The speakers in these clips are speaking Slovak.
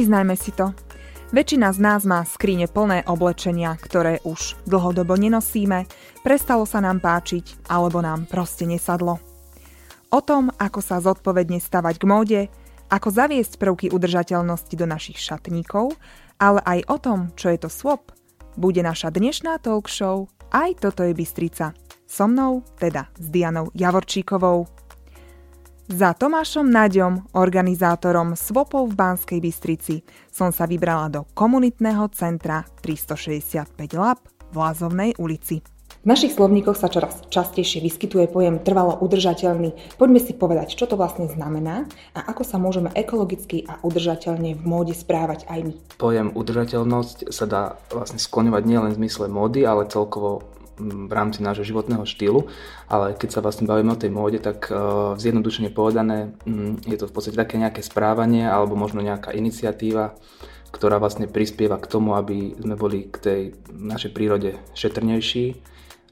Priznajme si to. Väčšina z nás má skrine plné oblečenia, ktoré už dlhodobo nenosíme, prestalo sa nám páčiť alebo nám proste nesadlo. O tom, ako sa zodpovedne stavať k móde, ako zaviesť prvky udržateľnosti do našich šatníkov, ale aj o tom, čo je to swap, bude naša dnešná talk show Aj toto je Bystrica. So mnou, teda s Dianou Javorčíkovou. Za Tomášom Naďom, organizátorom Swapov v Banskej Bystrici, som sa vybrala do komunitného centra 365 Lab v Lázovnej ulici. V našich slovníkoch sa čoraz častejšie vyskytuje pojem trvalo udržateľný. Poďme si povedať, čo to vlastne znamená a ako sa môžeme ekologicky a udržateľne v móde správať aj my. Pojem udržateľnosť sa dá vlastne skloňovať nielen v zmysle módy, ale celkovo v rámci nášho životného štýlu, ale keď sa vlastne bavíme o tej móde, tak uh, zjednodušene povedané je to v podstate také nejaké správanie alebo možno nejaká iniciatíva, ktorá vlastne prispieva k tomu, aby sme boli k tej našej prírode šetrnejší,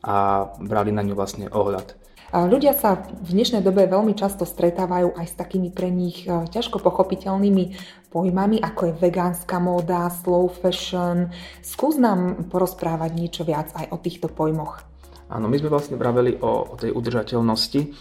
a brali na ňu vlastne ohľad. Ľudia sa v dnešnej dobe veľmi často stretávajú aj s takými pre nich e, ťažko pochopiteľnými pojmami, ako je vegánska móda, slow fashion. Skús nám porozprávať niečo viac aj o týchto pojmoch. Áno, my sme vlastne vraveli o, o tej udržateľnosti.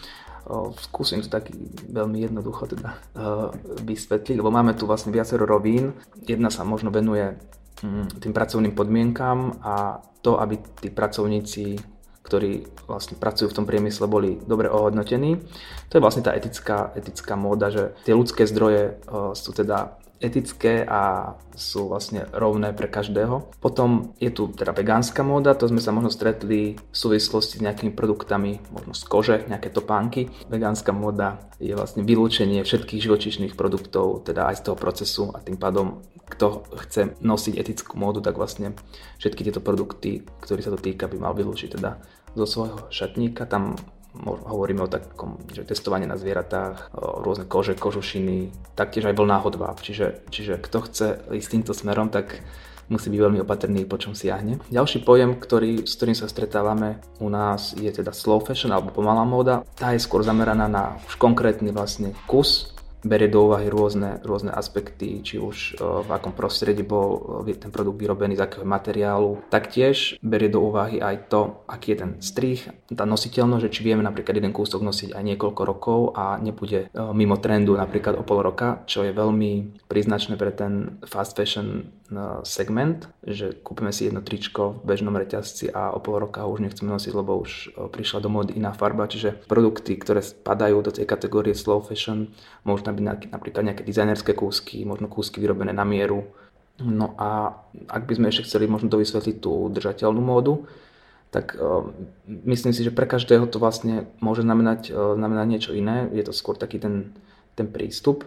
O, skúsim to tak veľmi jednoducho teda uh, vysvetliť, lebo máme tu vlastne viacero rovín. Jedna sa možno venuje um, tým pracovným podmienkam a to, aby tí pracovníci, ktorí vlastne pracujú v tom priemysle, boli dobre ohodnotení. To je vlastne tá etická, etická móda, že tie ľudské zdroje sú teda etické a sú vlastne rovné pre každého. Potom je tu teda vegánska móda, to sme sa možno stretli v súvislosti s nejakými produktami, možno z kože, nejaké topánky. Vegánska móda je vlastne vylúčenie všetkých živočišných produktov, teda aj z toho procesu a tým pádom kto chce nosiť etickú módu, tak vlastne všetky tieto produkty, ktorý sa to týka, by mal vylúčiť teda zo svojho šatníka. Tam hovoríme o takom, že testovanie na zvieratách, rôzne kože, kožušiny, taktiež aj vlná hodváb. Čiže, čiže kto chce ísť týmto smerom, tak musí byť veľmi opatrný, po čom siahne. Ďalší pojem, ktorý, s ktorým sa stretávame u nás, je teda slow fashion alebo pomalá móda. Tá je skôr zameraná na už konkrétny vlastne kus berie do úvahy rôzne, rôzne aspekty, či už e, v akom prostredí bol e, ten produkt vyrobený, z akého materiálu. Taktiež berie do úvahy aj to, aký je ten strih, tá nositeľnosť, že či vieme napríklad jeden kúsok nosiť aj niekoľko rokov a nebude e, mimo trendu napríklad o pol roka, čo je veľmi príznačné pre ten fast fashion segment, že kúpime si jedno tričko v bežnom reťazci a o pol roka ho už nechceme nosiť, lebo už prišla do módy iná farba, čiže produkty, ktoré spadajú do tej kategórie slow fashion, môžu byť napríklad nejaké dizajnerské kúsky, možno kúsky vyrobené na mieru. No a ak by sme ešte chceli možno to vysvetliť tú držateľnú módu, tak myslím si, že pre každého to vlastne môže znamenať, znamenať niečo iné. Je to skôr taký ten, ten prístup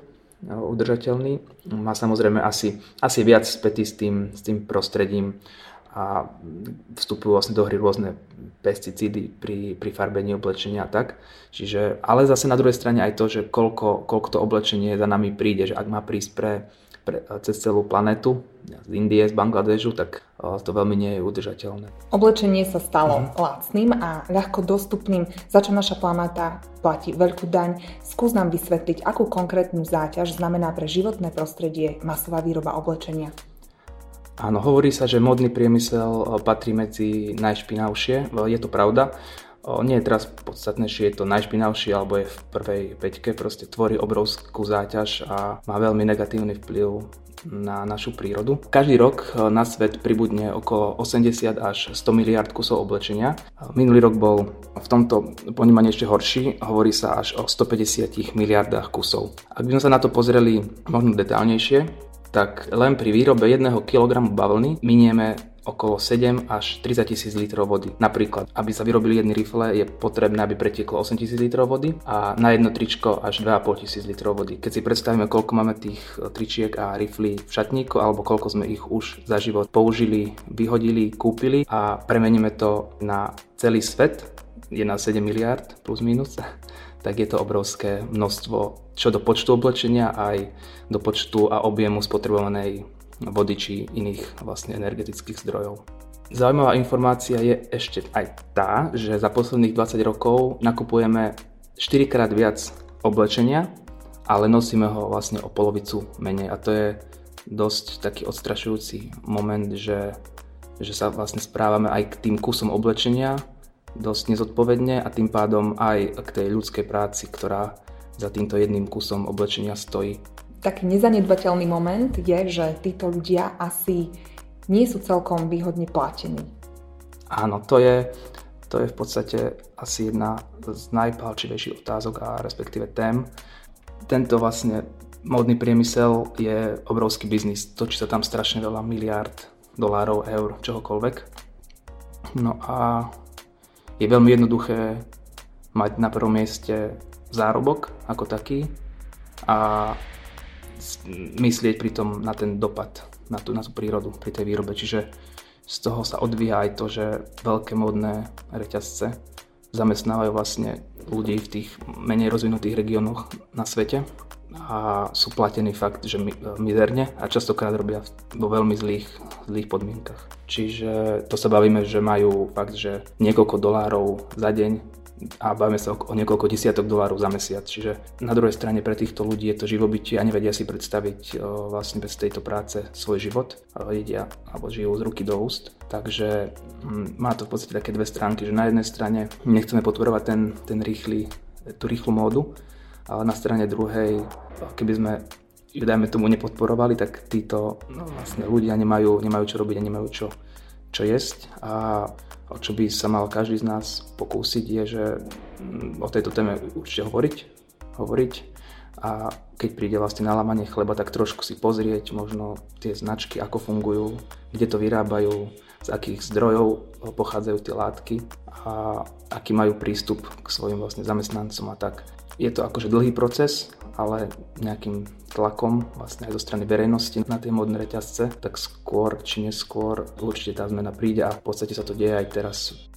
udržateľný. Má samozrejme asi, asi viac spätý s tým, s tým prostredím a vstupujú vlastne do hry rôzne pesticídy pri, pri farbení oblečenia a tak. Čiže, ale zase na druhej strane aj to, že koľko, koľko to oblečenie za nami príde, že ak má prísť pre, pre, cez celú planetu, z Indie, z Bangladežu, tak to veľmi nie je udržateľné. Oblečenie sa stalo mm. lacným a ľahko dostupným, za čo naša planéta platí veľkú daň. Skús nám vysvetliť, akú konkrétnu záťaž znamená pre životné prostredie masová výroba oblečenia. Áno, hovorí sa, že modný priemysel eh, patrí medzi najšpinavšie. Je to pravda. Nie je teraz podstatné, či je to najšpinavšie alebo je v prvej peťke. Proste tvorí obrovskú záťaž a má veľmi negatívny vplyv na našu prírodu. Každý rok eh, na svet pribudne okolo 80 až 100 miliard kusov oblečenia. Minulý rok bol v tomto ponímaní ešte horší, hovorí sa až o 150 miliardách kusov. Ak by sme sa na to pozreli možno detálnejšie, tak len pri výrobe 1 kg bavlny minieme okolo 7 až 30 tisíc litrov vody. Napríklad, aby sa vyrobili jedny rifle, je potrebné, aby pretieklo 8 tisíc litrov vody a na jedno tričko až 2,5 tisíc litrov vody. Keď si predstavíme, koľko máme tých e, tričiek a riflí v šatníku, alebo koľko sme ich už za život použili, vyhodili, kúpili a premeníme to na celý svet, je na 7 miliard plus minus, tak je to obrovské množstvo čo do počtu oblečenia aj do počtu a objemu spotrebovanej vody či iných vlastne energetických zdrojov. Zaujímavá informácia je ešte aj tá, že za posledných 20 rokov nakupujeme 4 krát viac oblečenia, ale nosíme ho vlastne o polovicu menej a to je dosť taký odstrašujúci moment, že, že sa vlastne správame aj k tým kusom oblečenia dosť nezodpovedne a tým pádom aj k tej ľudskej práci, ktorá za týmto jedným kusom oblečenia stojí. Taký nezanedbateľný moment je, že títo ľudia asi nie sú celkom výhodne platení. Áno, to je, to je v podstate asi jedna z najpálčivejších otázok a respektíve tém. Tento vlastne módny priemysel je obrovský biznis. Točí sa tam strašne veľa miliárd dolárov, eur, čohokoľvek. No a je veľmi jednoduché mať na prvom mieste zárobok ako taký a myslieť pritom na ten dopad, na tú, na tú prírodu pri tej výrobe. Čiže z toho sa odvíja aj to, že veľké modné reťazce zamestnávajú vlastne ľudí v tých menej rozvinutých regiónoch na svete a sú platení fakt, že mizerne a častokrát robia vo veľmi zlých, zlých podmienkach. Čiže to sa bavíme, že majú fakt, že niekoľko dolárov za deň a bavíme sa o, niekoľko desiatok dolárov za mesiac. Čiže na druhej strane pre týchto ľudí je to živobytie a nevedia si predstaviť vlastne bez tejto práce svoj život. O, jedia alebo žijú z ruky do úst. Takže m, má to v podstate také dve stránky, že na jednej strane nechceme podporovať ten, ten rýchly, tú rýchlu módu, ale na strane druhej, keby sme ju dajme tomu nepodporovali, tak títo no, vlastne ľudia nemajú, nemajú čo robiť a nemajú čo, čo jesť. A o čo by sa mal každý z nás pokúsiť je, že mm, o tejto téme určite hovoriť, hovoriť a keď príde vlastne nalámanie chleba, tak trošku si pozrieť možno tie značky, ako fungujú, kde to vyrábajú, z akých zdrojov pochádzajú tie látky a aký majú prístup k svojim vlastne zamestnancom a tak. Je to akože dlhý proces, ale nejakým tlakom vlastne aj zo strany verejnosti na tie modné reťazce, tak skôr či neskôr určite tá zmena príde a v podstate sa to deje aj teraz.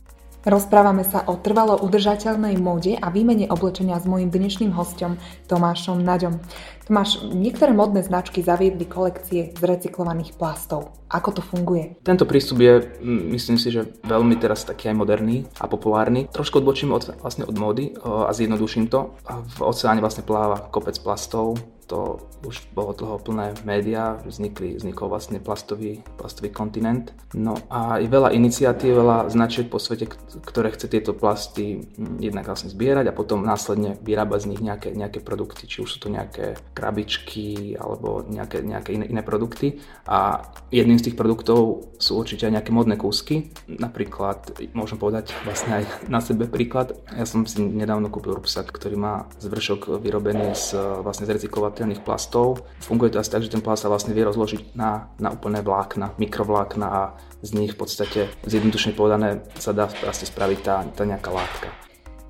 Rozprávame sa o trvalo udržateľnej móde a výmene oblečenia s mojim dnešným hostom Tomášom Naďom. Tomáš, niektoré modné značky zaviedli kolekcie z recyklovaných plastov. Ako to funguje? Tento prístup je, myslím si, že veľmi teraz taký aj moderný a populárny. Trošku odbočím od, vlastne od módy a zjednoduším to. V oceáne vlastne pláva kopec plastov, to už bolo dlho plné médiá, vznikli, vznikol vlastne plastový, plastový kontinent. No a je veľa iniciatív, veľa značiek po svete, ktoré chce tieto plasty jednak vlastne zbierať a potom následne vyrábať z nich nejaké, nejaké produkty, či už sú to nejaké krabičky alebo nejaké, nejaké iné, iné produkty. A jedným z tých produktov sú určite aj nejaké modné kúsky. Napríklad, môžem povedať vlastne aj na sebe príklad. Ja som si nedávno kúpil rúbsak, ktorý má zvršok vyrobený z, vlastne z recyklovateľných plastov. Funguje to asi tak, že ten plast sa vlastne vie rozložiť na, na úplné vlákna, mikrovlákna a z nich v podstate zjednodušene povedané sa dá vlastne spraviť tá, tá nejaká látka.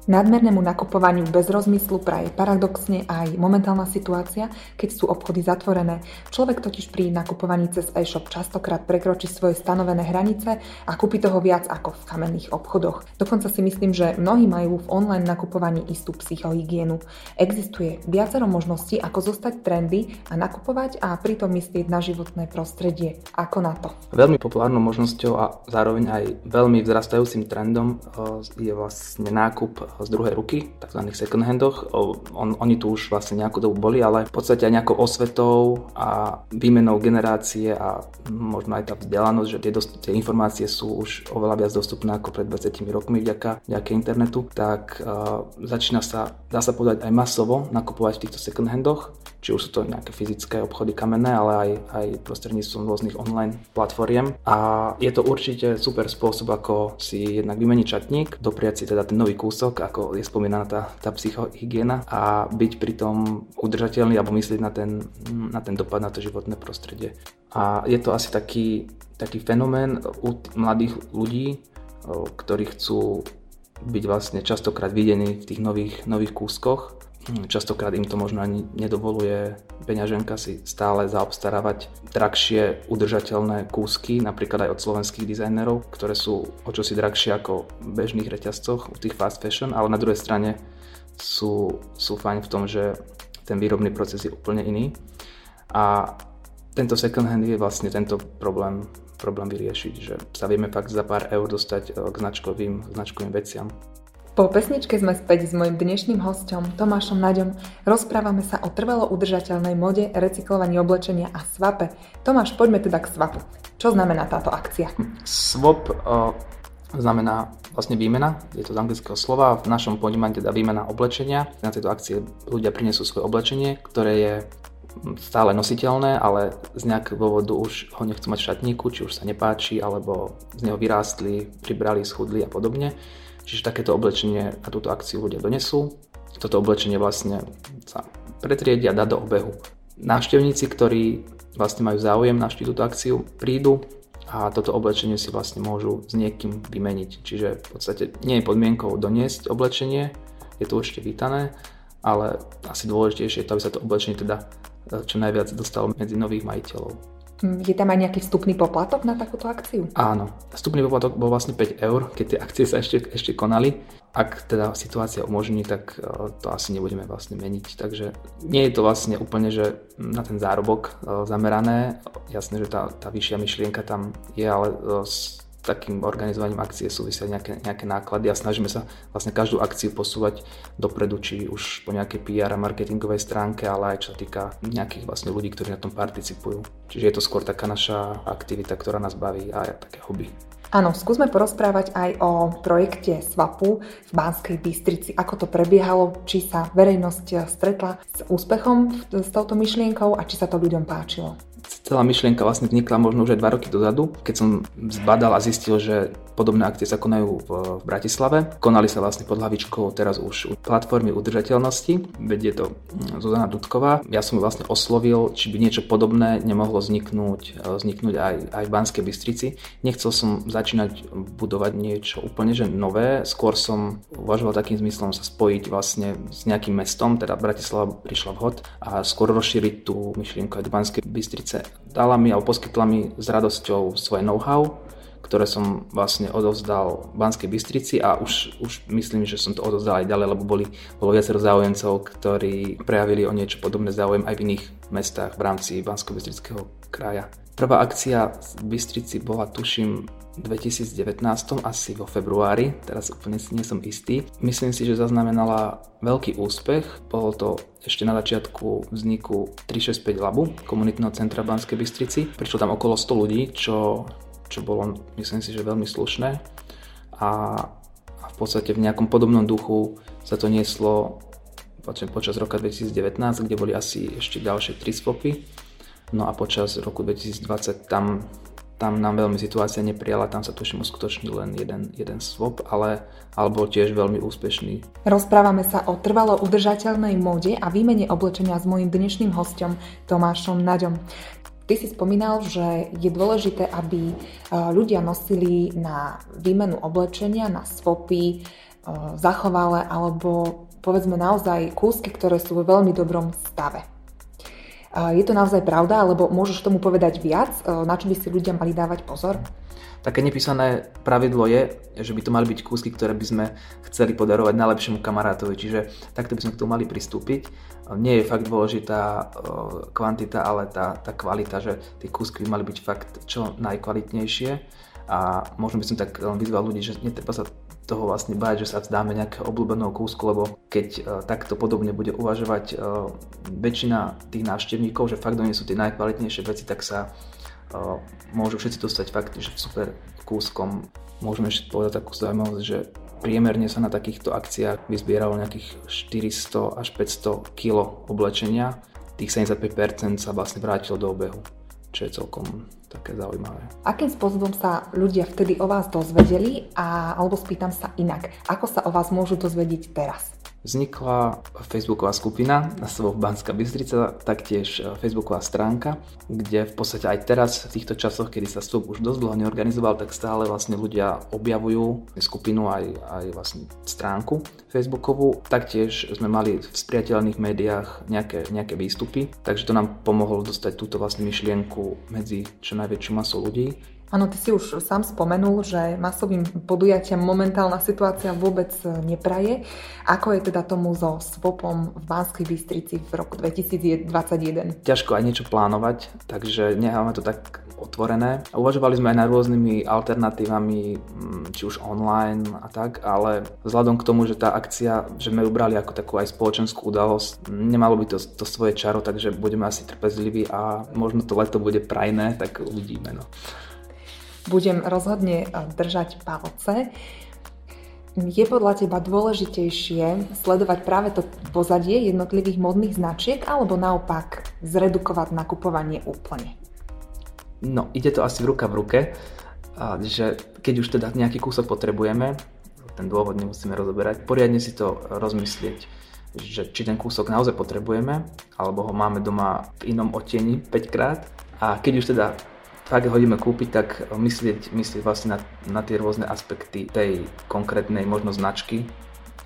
Nadmernému nakupovaniu bez rozmyslu praje paradoxne aj momentálna situácia, keď sú obchody zatvorené. Človek totiž pri nakupovaní cez e-shop častokrát prekročí svoje stanovené hranice a kúpi toho viac ako v kamenných obchodoch. Dokonca si myslím, že mnohí majú v online nakupovaní istú psychohygienu. Existuje viacero možností, ako zostať trendy a nakupovať a pritom myslieť na životné prostredie. Ako na to? Veľmi populárnou možnosťou a zároveň aj veľmi vzrastajúcim trendom eh, je vlastne nákup z druhej ruky, tzv. second handoch. On, oni tu už vlastne nejakú dobu boli, ale v podstate aj nejakou osvetou a výmenou generácie a možno aj tá vzdelanosť, že tie, dost, tie informácie sú už oveľa viac dostupné ako pred 20 rokmi vďaka, vďaka internetu, tak uh, začína sa, dá sa povedať, aj masovo nakupovať v týchto second handoch či už sú to nejaké fyzické obchody kamenné, ale aj, aj prostredníctvom rôznych online platformiem. A je to určite super spôsob, ako si jednak vymeniť čatník, dopriať si teda ten nový kúsok, ako je spomínaná tá, tá psychohygiena a byť pritom udržateľný alebo myslieť na ten, na ten dopad na to životné prostredie. A je to asi taký, taký fenomén u mladých ľudí, ktorí chcú byť vlastne častokrát videní v tých nových, nových kúskoch častokrát im to možno ani nedovoluje peňaženka si stále zaobstarávať drahšie udržateľné kúsky, napríklad aj od slovenských dizajnerov, ktoré sú o čosi drahšie ako v bežných reťazcoch u tých fast fashion, ale na druhej strane sú, sú fajn v tom, že ten výrobný proces je úplne iný. A tento second hand je vlastne tento problém, problém vyriešiť, že sa vieme fakt za pár eur dostať k značkovým, značkovým veciam. Po pesničke sme späť s mojim dnešným hostom Tomášom Naďom. Rozprávame sa o trvalo udržateľnej mode, recyklovaní oblečenia a svape. Tomáš, poďme teda k svapu. Čo znamená táto akcia? Swap uh, znamená vlastne výmena, je to z anglického slova, v našom ponímaní teda výmena oblečenia. Na tejto akcie ľudia prinesú svoje oblečenie, ktoré je stále nositeľné, ale z nejakého dôvodu už ho nechcú mať v šatníku, či už sa nepáči, alebo z neho vyrástli, pribrali, schudli a podobne Čiže takéto oblečenie na túto akciu ľudia donesú. Toto oblečenie vlastne sa pretriedia dá do obehu. Návštevníci, ktorí vlastne majú záujem navštíviť túto akciu, prídu a toto oblečenie si vlastne môžu s niekým vymeniť. Čiže v podstate nie je podmienkou doniesť oblečenie, je to určite vítané, ale asi dôležitejšie je to, aby sa to oblečenie teda čo najviac dostalo medzi nových majiteľov. Je tam aj nejaký vstupný poplatok na takúto akciu? Áno, vstupný poplatok bol vlastne 5 eur, keď tie akcie sa ešte, ešte konali. Ak teda situácia umožní, tak e, to asi nebudeme vlastne meniť. Takže nie je to vlastne úplne, že na ten zárobok e, zamerané. Jasné, že tá, tá vyššia myšlienka tam je, ale e, takým organizovaním akcie súvisia nejaké, nejaké náklady a snažíme sa vlastne každú akciu posúvať dopredu, či už po nejakej PR a marketingovej stránke, ale aj čo sa týka nejakých vlastne ľudí, ktorí na tom participujú. Čiže je to skôr taká naša aktivita, ktorá nás baví a je také hobby. Áno, skúsme porozprávať aj o projekte SWAPu v Banskej Bystrici. Ako to prebiehalo, či sa verejnosť stretla s úspechom s touto myšlienkou a či sa to ľuďom páčilo. Celá myšlienka vlastne vznikla možno už aj dva roky dozadu, keď som zbadal a zistil, že podobné akcie sa konajú v, v Bratislave. Konali sa vlastne pod hlavičkou teraz už platformy udržateľnosti, vedie to mm, Zuzana Dudková. Ja som ju vlastne oslovil, či by niečo podobné nemohlo vzniknúť, e, vzniknúť aj, aj v Banskej Bystrici. Nechcel som začínať budovať niečo úplne že nové, skôr som uvažoval takým zmyslom sa spojiť vlastne s nejakým mestom, teda Bratislava prišla vhod a skôr rozšíriť tú myšlienku aj do Banskej Bystrice dala mi alebo poskytla mi s radosťou svoje know-how, ktoré som vlastne odovzdal Banskej Bystrici a už, už myslím, že som to odovzdal aj ďalej, lebo boli, bolo viacero záujemcov, ktorí prejavili o niečo podobné záujem aj v iných mestách v rámci bansko bystrického kraja. Prvá akcia v Bystrici bola, tuším, 2019, asi vo februári, teraz úplne nie som istý. Myslím si, že zaznamenala veľký úspech. Bolo to ešte na začiatku vzniku 365 Labu, komunitného centra v Banskej Bystrici. Prišlo tam okolo 100 ľudí, čo, čo bolo, myslím si, že veľmi slušné. A, a v podstate v nejakom podobnom duchu sa to nieslo počas roka 2019, kde boli asi ešte ďalšie 3 spopy No a počas roku 2020 tam, tam nám veľmi situácia neprijala, tam sa tuším uskutočnil len jeden, jeden swap, ale, ale bol tiež veľmi úspešný. Rozprávame sa o trvalo udržateľnej móde a výmene oblečenia s mojim dnešným hostom Tomášom Naďom. Ty si spomínal, že je dôležité, aby e, ľudia nosili na výmenu oblečenia, na swapy, e, zachovale alebo povedzme naozaj kúsky, ktoré sú vo veľmi dobrom stave. Je to naozaj pravda, alebo môžeš tomu povedať viac, e, na čo by si ľudia mali dávať pozor? Také nepísané pravidlo je, že by to mali byť kúsky, ktoré by sme chceli podarovať najlepšiemu kamarátovi, čiže takto by sme k tomu mali pristúpiť. Nie je fakt dôležitá e, kvantita, ale tá, tá kvalita, že tie kúsky by mali byť fakt čo najkvalitnejšie a možno by som tak vyzval ľudí, že netreba sa toho vlastne báť, že sa vzdáme nejakého obľúbeného kúsku, lebo keď uh, takto podobne bude uvažovať uh, väčšina tých návštevníkov, že fakt sú tie najkvalitnejšie veci, tak sa uh, môžu všetci dostať fakt, že super kúskom. Môžeme ešte povedať takú zaujímavosť, že priemerne sa na takýchto akciách vyzbieralo nejakých 400 až 500 kg oblečenia. Tých 75% sa vlastne vrátilo do obehu, čo je celkom také zaujímavé. Akým spôsobom sa ľudia vtedy o vás dozvedeli a alebo spýtam sa inak, ako sa o vás môžu dozvedieť teraz? Vznikla facebooková skupina na slovo Banská Bystrica, taktiež e, facebooková stránka, kde v podstate aj teraz v týchto časoch, kedy sa stôp už dosť dlho neorganizoval, tak stále vlastne ľudia objavujú skupinu aj, aj vlastne stránku facebookovú. Taktiež sme mali v spriateľných médiách nejaké, nejaké výstupy, takže to nám pomohlo dostať túto vlastne myšlienku medzi čo najväčšiu masou ľudí Áno, ty si už sám spomenul, že masovým podujatiam momentálna situácia vôbec nepraje. Ako je teda tomu so SWOPom v Banskej Bystrici v roku 2021? Ťažko aj niečo plánovať, takže necháme to tak otvorené. Uvažovali sme aj na rôznymi alternatívami, mm, či už online a tak, ale vzhľadom k tomu, že tá akcia, že sme ju brali ako takú aj spoločenskú udalosť, nemalo by to, to svoje čaro, takže budeme asi trpezliví a možno to leto bude prajné, tak uvidíme. No budem rozhodne e, držať palce. Je podľa teba dôležitejšie sledovať práve to pozadie jednotlivých modných značiek alebo naopak zredukovať nakupovanie úplne? No, ide to asi v ruka v ruke, že keď už teda nejaký kúsok potrebujeme, ten dôvod nemusíme rozoberať, poriadne si to rozmyslieť, že či ten kúsok naozaj potrebujeme, alebo ho máme doma v inom otení 5 krát a keď už teda ak ho ideme kúpiť, tak myslieť, myslieť vlastne na, na tie rôzne aspekty tej konkrétnej možno značky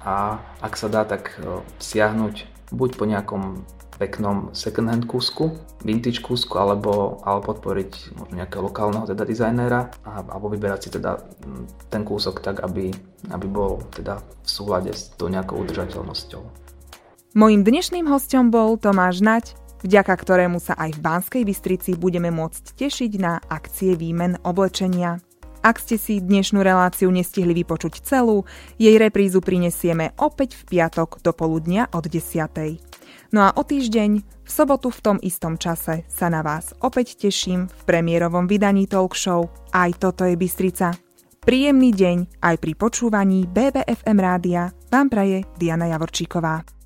a ak sa dá, tak e, siahnuť buď po nejakom peknom second hand kúsku, vintage kúsku, alebo, alebo podporiť možno nejakého lokálneho teda dizajnéra a, alebo vyberať si teda ten kúsok tak, aby, aby bol teda v súlade s tou nejakou udržateľnosťou. Mojím dnešným hostom bol Tomáš Nať, vďaka ktorému sa aj v Banskej Bystrici budeme môcť tešiť na akcie výmen oblečenia. Ak ste si dnešnú reláciu nestihli vypočuť celú, jej reprízu prinesieme opäť v piatok do poludnia od 10. No a o týždeň, v sobotu v tom istom čase, sa na vás opäť teším v premiérovom vydaní talk show Aj toto je Bystrica. Príjemný deň aj pri počúvaní BBFM rádia vám praje Diana Javorčíková.